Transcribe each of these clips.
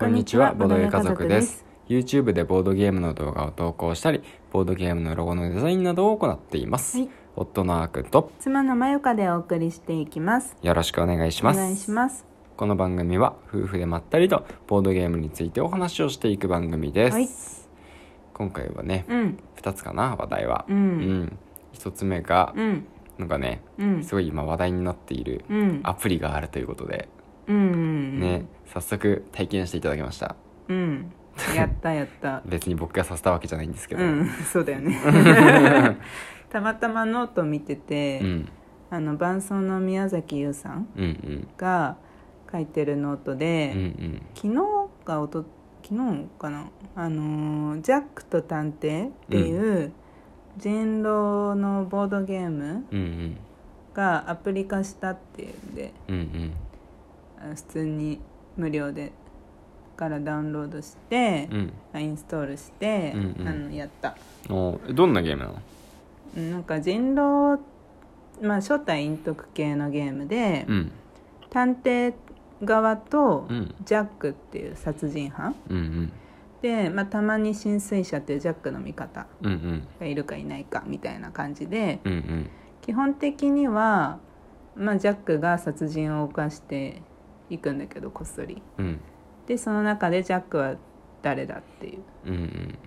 こんにちは、ボードゲー家族です。YouTube でボードゲームの動画を投稿したり、ボードゲームのロゴのデザインなどを行っています。はい夫のあーくんと妻のまゆかでお送りしていきます。よろしくお願いします。お願いします。この番組は夫婦でまったりとボードゲームについてお話をしていく番組です。はい今回はね、うん、2つかな、話題は。うん1つ目が、うん、なんかね、うん、すごい今話題になっているうん、アプリがあるということで、うん、ね、早速体験していただきました。うん、やったやった。別に僕がさせたわけじゃないんですけど。うん、そうだよね。たまたまノート見てて、うん。あの伴奏の宮崎優さんうんうん。が書いてるノートで、うんうん。昨日かおと昨日かな。あのージャックと探偵っていう人狼のボードゲームうんうん。がアプリ化したっていうんでうんうん。あ普通に無料でからダウンロードして、うん。インストールして、うんうん。あのやった。おどんなゲームなの？うんなんか人狼まあ初代陰徳系のゲームで、うん。探偵側とうん。ジャックっていう殺人犯。うんうん。で、まあ、たまに浸水者っていうジャックの味方がいるかいないかみたいな感じでうんうん。基本的には、まあ、ジャックが殺人を犯していくんだけどこっそり。うん。でその中でジャックは誰だっていううんうん。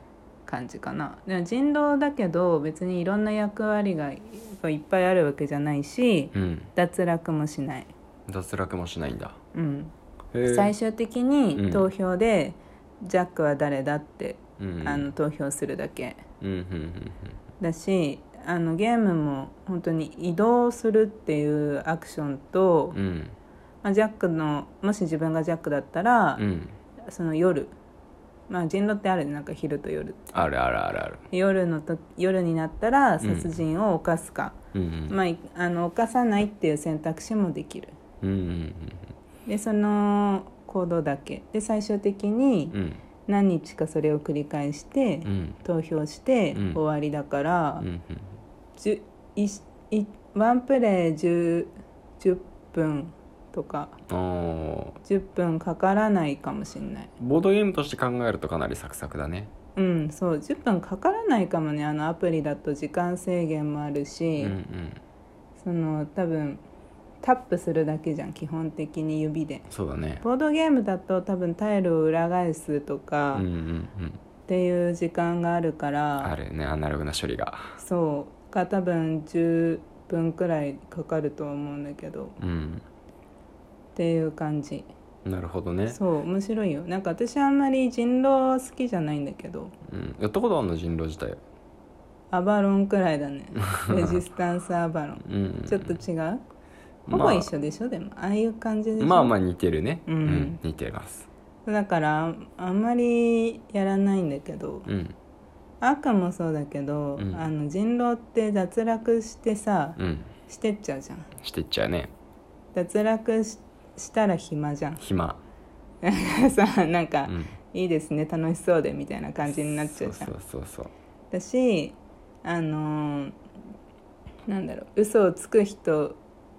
感じかな。でも人狼だけど別にいろんな役割がいっぱいあるわけじゃないしうん。脱落もしない、脱落もしないんだ。うん、最終的うん。に投票でジャックは誰だって、うん。あの投票するだけ。うんうんうんだしあのゲームも本当に移動するっていうアクションと、うんうんまあ、ジャックのもし自分がジャックだったら、うん。その夜。まあ人狼ってあるね。なんか昼と夜あるあるあるある。夜のと夜になったら殺人を犯すか、うんうん。まあいあの犯さないっていう選択肢もできる。うんうんでその行動だけ。で最終的にうん。何日かそれを繰り返して、うん。投票してうん。終わりだから、うんじゅいいワンプレイ 10, 10分とかうんお10分かからないかもしれない。ーボードゲームとして考えるとかなりサクサクだね。うんそう。10分かからないかもね。あのアプリだと時間制限もあるうんし、うん。その多分タップするだけじゃん基本的に指で。そうだね。ボードゲームだと多分タイルを裏返すとかうんうんうん。っていう時間があるから、あるよねアナログな処理が。そう。が多分10分くらいかかるとは思うんだけど。うんっていう感じ。なるほどね。そう面白いよ。なんか私あんまり人狼は好きじゃないんだけど。うん。やったことあるの人狼自体アバロンくらいだね。レジスタンスアバロン。うん。ちょっと違う？ほぼ一緒でしょ？でもああいう感じでしょ？まあまあ似てるね。うん。似てます。だからああんまりやらないんだけどうん。赤もそうだけど、うん。あの人狼って脱落してさうん。してっちゃうじゃん。してっちゃうね。脱落ししたら暇じゃん。暇。さなんか、うん。いいですね楽しそうでみたいな感じになっちゃうじゃん。そうそうそう。だしあのーなんだろう嘘をつく人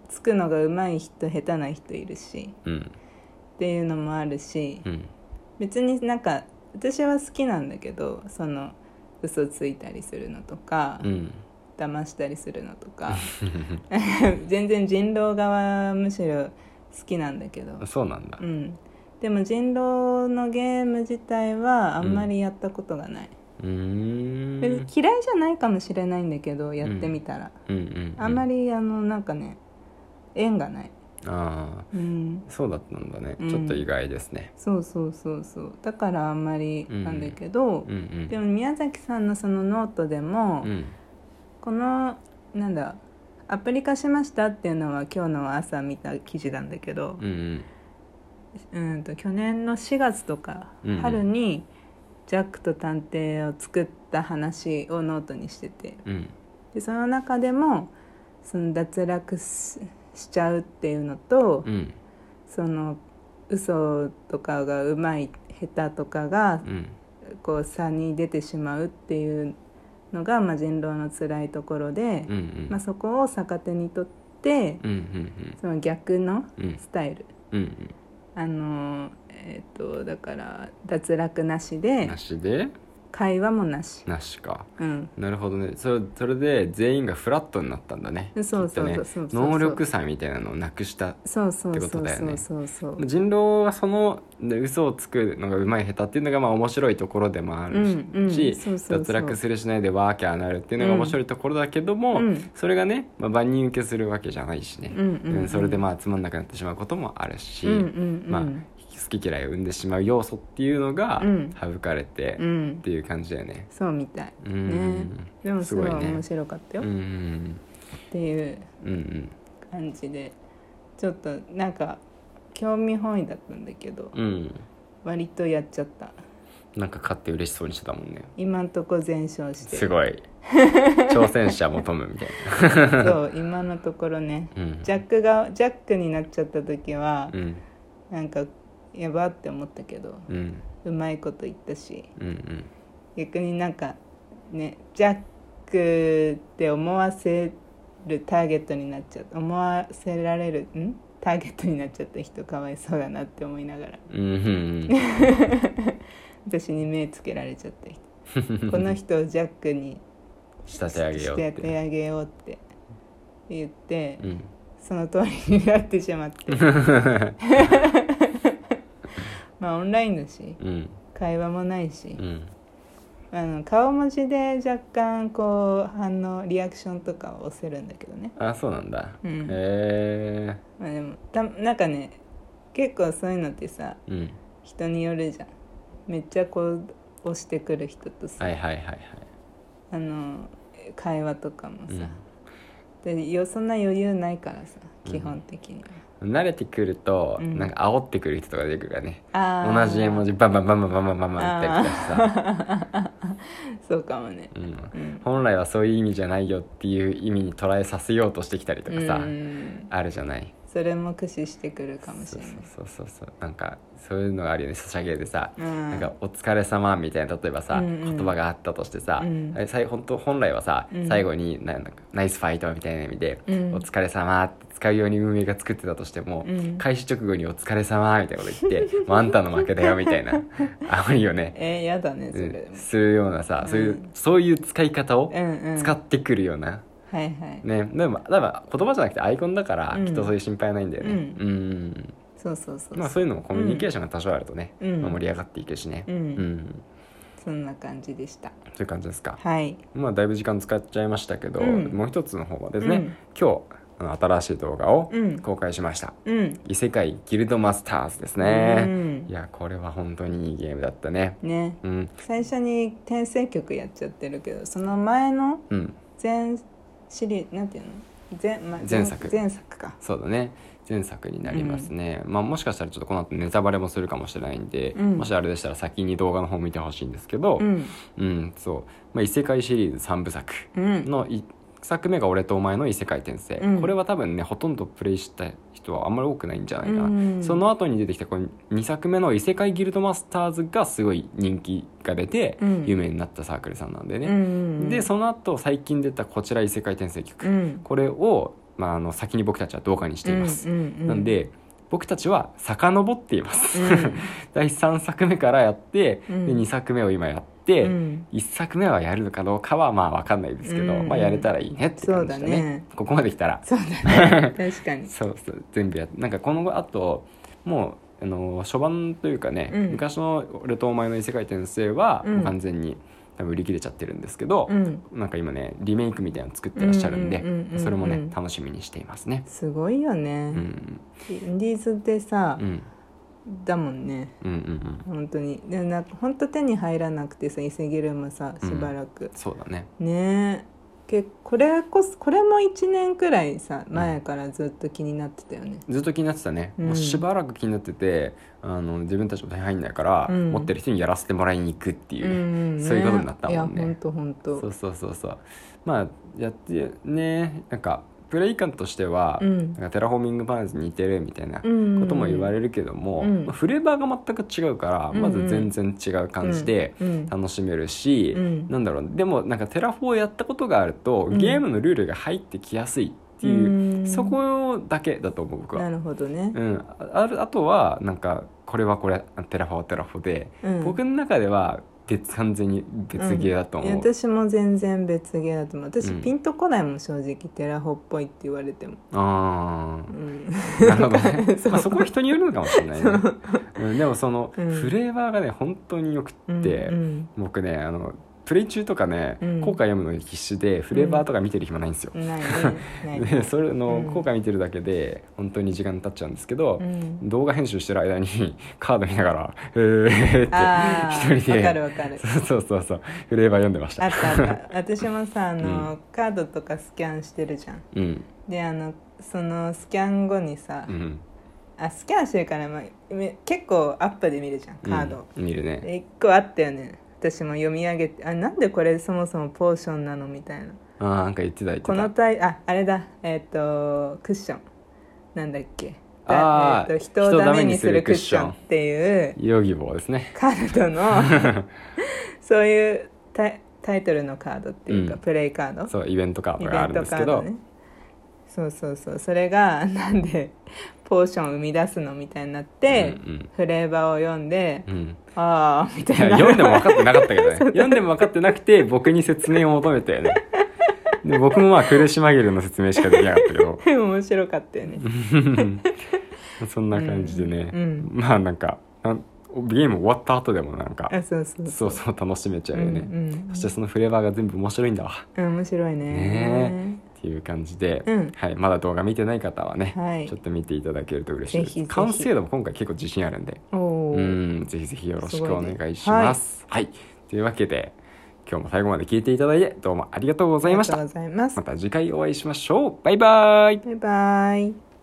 つくのが上手い人下手な人いるしうん。っていうのもあるしうん。別になんか私は好きなんだけどその嘘ついたりするのとか、うん。騙したりするのとか 全然人狼側はむしろ好きなんだけど、そうなんだ。うん、でも人狼のゲーム自体はあんまりやったことがない、うーん。別に嫌いじゃないかもしれないんだけどやってみたら、うん。うんあんまりりあのなんかね縁がない、ああ。うん、そうだったんだね。うん。ちょっと意外ですね。そうそうそうそう。だからあんまりなんだけど、うん。うん。でも宮崎さんのそのノートでも、うん。このなんだアプリ化しましたっていうのは今日の朝見た記事なんだけど、うんうん。と去年の4月とか、うん春にジャックと探偵を作った話をノートにしててうん。でその中でもその脱落ししちゃうっていうのと、うん。その嘘とかがうまい下手とかがうん。こう差に出てしまうっていうのが、まあ、人狼の辛いところで、うんうん。まあ、そこを逆手にとってうんうんその逆のうん。うんスタイル。うんあのえっ、とだから脱落なしでなしで？会話もなし。なしか。うん。なるほどね。それそれで全員がフラットになったんだね。そうそうそうそうそう。能力差みたいなのをなくしたそうそうってこそうそう。とだよね。そうそう人狼はそので嘘をつくのがうまい下手っていうのがまあ面白いところでもあるし,、うんうん。そうそうそう。脱落するしないでワーキャーなるっていうのが面白いところだけども、うん。それがね、まあ、万人受けするわけじゃないしね、うんうん。うんそれでまあつまんなくなってしまうこともあるし、うんうんうん。まあ、好き嫌いを生んでしまう要素っていうのがうん。省かれてうん。っていう感じだよね。そうみたい。うん。ねでもすごいすごいね。面白かったよ、うんうっん。ていううんうん感じで。ちょっとなんか興味本位だったんだけど。うん。割とやっちゃった。なんか勝って嬉しそうにしてたもんね。今んとこ全勝して。すごい。挑戦者求むみたいな。そう今のところね。うん。ジャックがジャックになっちゃった時はうん。なんかやばって思ったけどうん。うまいこと言ったし。うんうん。逆になんかねジャックって思わせるターゲットになっちゃった思わせられるん？ターゲットになっちゃった人かわいそうだなって思いながら。うんうん 私に目つけられちゃった人。この人をジャックに仕立て上げようって。てあげようって言って、うん。その通りになってしまって まあオンラインだしうん。会話もないしう、ん。あの顔文字で若干こう反応リアクションとかを押せるんだけどね、あそうなんだ。うん。へえまあ、でもたなんかね結構そういうのってさうん。人によるじゃん。めっちゃこう押してくる人とさ、はいはいはいはい。あの会話とかもさ、うん。でよそんな余裕ないからさ基本的には、慣れてくると、うん。なんか煽ってくる人とか出てくるからね。あー。同じ絵文字バンバンバンバンバンバンバンバン打ったりとかさ、そうかもねうん、うん本来はそういう意味じゃないよっていう意味に捉えさせようとしてきたりとかさ、うんあるじゃないそれも駆使してくるかもしそうれない。そうそうそうなんかそういうのがあるよね。ソシャゲでさ、うん。なんか「お疲れ様みたいな例えばさ、うんうん。言葉があったとしてさ、うん。本当本来はさ、うん。最後にななんかナイスファイトみたいな意味で「うん。お疲れ様って使うように運営が作ってたとしても、うん。開始直後に「お疲れ様みたいなこと言って「もうあんたの負けだよ」みたいな。あまりよね、えー、やだねそれ、うん。するようなさ、そういううん。そういう使い方を使ってくるような、はいはい。ね。でも多分言葉じゃなくてアイコンだから、うん。きっとそういう心配はないんだよね。うん。うん。そうそうそう、まあそういうのもコミュニケーションが多少あるとね、うん。まあ盛り上がっていくしね。うん。うん。そんな感じでした。そういう感じですか。はい。まあだいぶ時間使っちゃいましたけど、うん。もう一つの方はですね、うん。今日あの新しい動画をうん。公開しました、うん。異世界ギルドマスターズですね、うん。いやこれは本当にいいゲームだったね。ね。うん。最初に転生曲やっちゃってるけどその前のうん。全シリなんていうの？前,、ま、前作。前作か。そうだね。前作になりますね、まあもしかしたらちょっとこの後ネタバレもするかもしれないんで、うん。もしあれでしたら先に動画の方見てほしいんですけどうん。うん、そう、まあ、異世界シリーズ3部作うん。の1作目が「俺とお前の異世界転生」うん。これは多分ねほとんどプレイした人はあんまり多くないんじゃないかな、うん。その後に出てきたこの2作目の「異世界ギルドマスターズ」がすごい人気が出てうん。有名になったサークルさんなんでね、うんでその後最近出たこちら異世界転生曲、うん。これを、まあ、あの先に僕たちは動画にしています、なんで僕たちは遡っています、うん。第3作目からやって、うん。で2作目を今やって、うん。1作目はやるのかどうかはまあ分かんないですけど、うん。まあやれたらいいねって感じだね。そうだね。ここまで来たら。そうだね。確かに。そうそう。全部やってなんかこのあともうあの初版というかね、うん。昔の「俺とお前の異世界転生は」うん。もう完全に多分売り切れちゃってるんですけど、うん。なんか今ねリメイクみたいなの作ってらっしゃるんで、それもね楽しみにしていますね。すごいようね、ん。インディーズってさ、うんだもんね。うんうんうん。本当に。でなんか本当手に入らなくてさ伊勢ギルもさしばらく、そうだね。ね。えけこれこそこれも1年くらいさ前からずっと気になってたよね、ずっと気になってたね、うん。もうしばらく気になっててあの自分たちも手に入んないから、うん。持ってる人にやらせてもらいに行くっていうね、んそういうことになったもんいやね本当本当。そうそうそうそう。まあやってねなんかプレイ感としては、うん。なんかテラフォーミングマーズに似てるみたいなこうん。とも言われるけども、うん。まあフレーバーが全く違うから、うんまず全然違う感じでうんうん。楽しめるし、うん。なんだろうでもなんかテラフォーやったことがあると、うん。ゲームのルールが入ってきやすいっていうん。そこだけだと思う僕は、なるほどね。うん、ああるあとはなんかこれはこれテラフォはテラフォで、うん。僕の中では別完全に別ゲーだと思う、いや私も全然別ゲーだと思う。私、うん。ピンとこないもん正直。テラフォっぽいって言われても、あうん、あなるほどね。そうまあ、そこは人によるのかもしれないね、う。ん、でもそのうん。フレーバーがね本当によくって、うん。僕ねあのプレイ中とかね、うん。効果読むのに必死でフレーバーとか見てる暇ないんですよ、でそれのうん。効果見てるだけで本当に時間経っちゃうんですけど、うん。動画編集してる間に カード見ながら「へーって一人でわかるわかる。そうそうそうフレーバー読んでました。あったあった。私もさあの、うん。カードとかスキャンしてるじゃん。うん。であのそのスキャン後にさ、うん。あスキャンしてるから、まあ、め結構アップで見るじゃんカード。を、うん見るね。で一個あったよね私も読み上げてあなんでこれそもそもポーションなのみたいな。あーなんか言ってた言ってた。このタイああれだ。えっ、とクッション。なんだっけ。あーえーと人をダメにするクッションっていう。ヨギボーですね。カードの そういうタイタイトルのカードっていうか、うん。プレイカード。そうイベントカードがあイベントるんですけど、カードね。そうそうそう。それがなんでポーションを生み出すのみたいになって、うんフレーバーを読んで、うん。うんああみたいな。読んでも分かってなかったけどね。読んでも分かってなくて僕に説明を求めたよね。で僕もまあ苦し紛れの説明しかできなかったけど。面白かったよね。そんな感じでね、うんまあなんかゲーム終わった後でもなんかあそうそう楽しめちゃうよね、うんうんそしてそのフレーバーが全部面白いんだわ。うん面白いね。ねっていう感じで、うん。はい、まだ動画見てない方はね、はい。ちょっと見ていただけると嬉しいです。完成度も今回結構自信あるんで。うー。んぜひぜひよろしくお願いします。はい、というわけで今日も最後まで聞いていただいてどうもありがとうございました。また次回お会いしましょう。バイバイ。バイバイ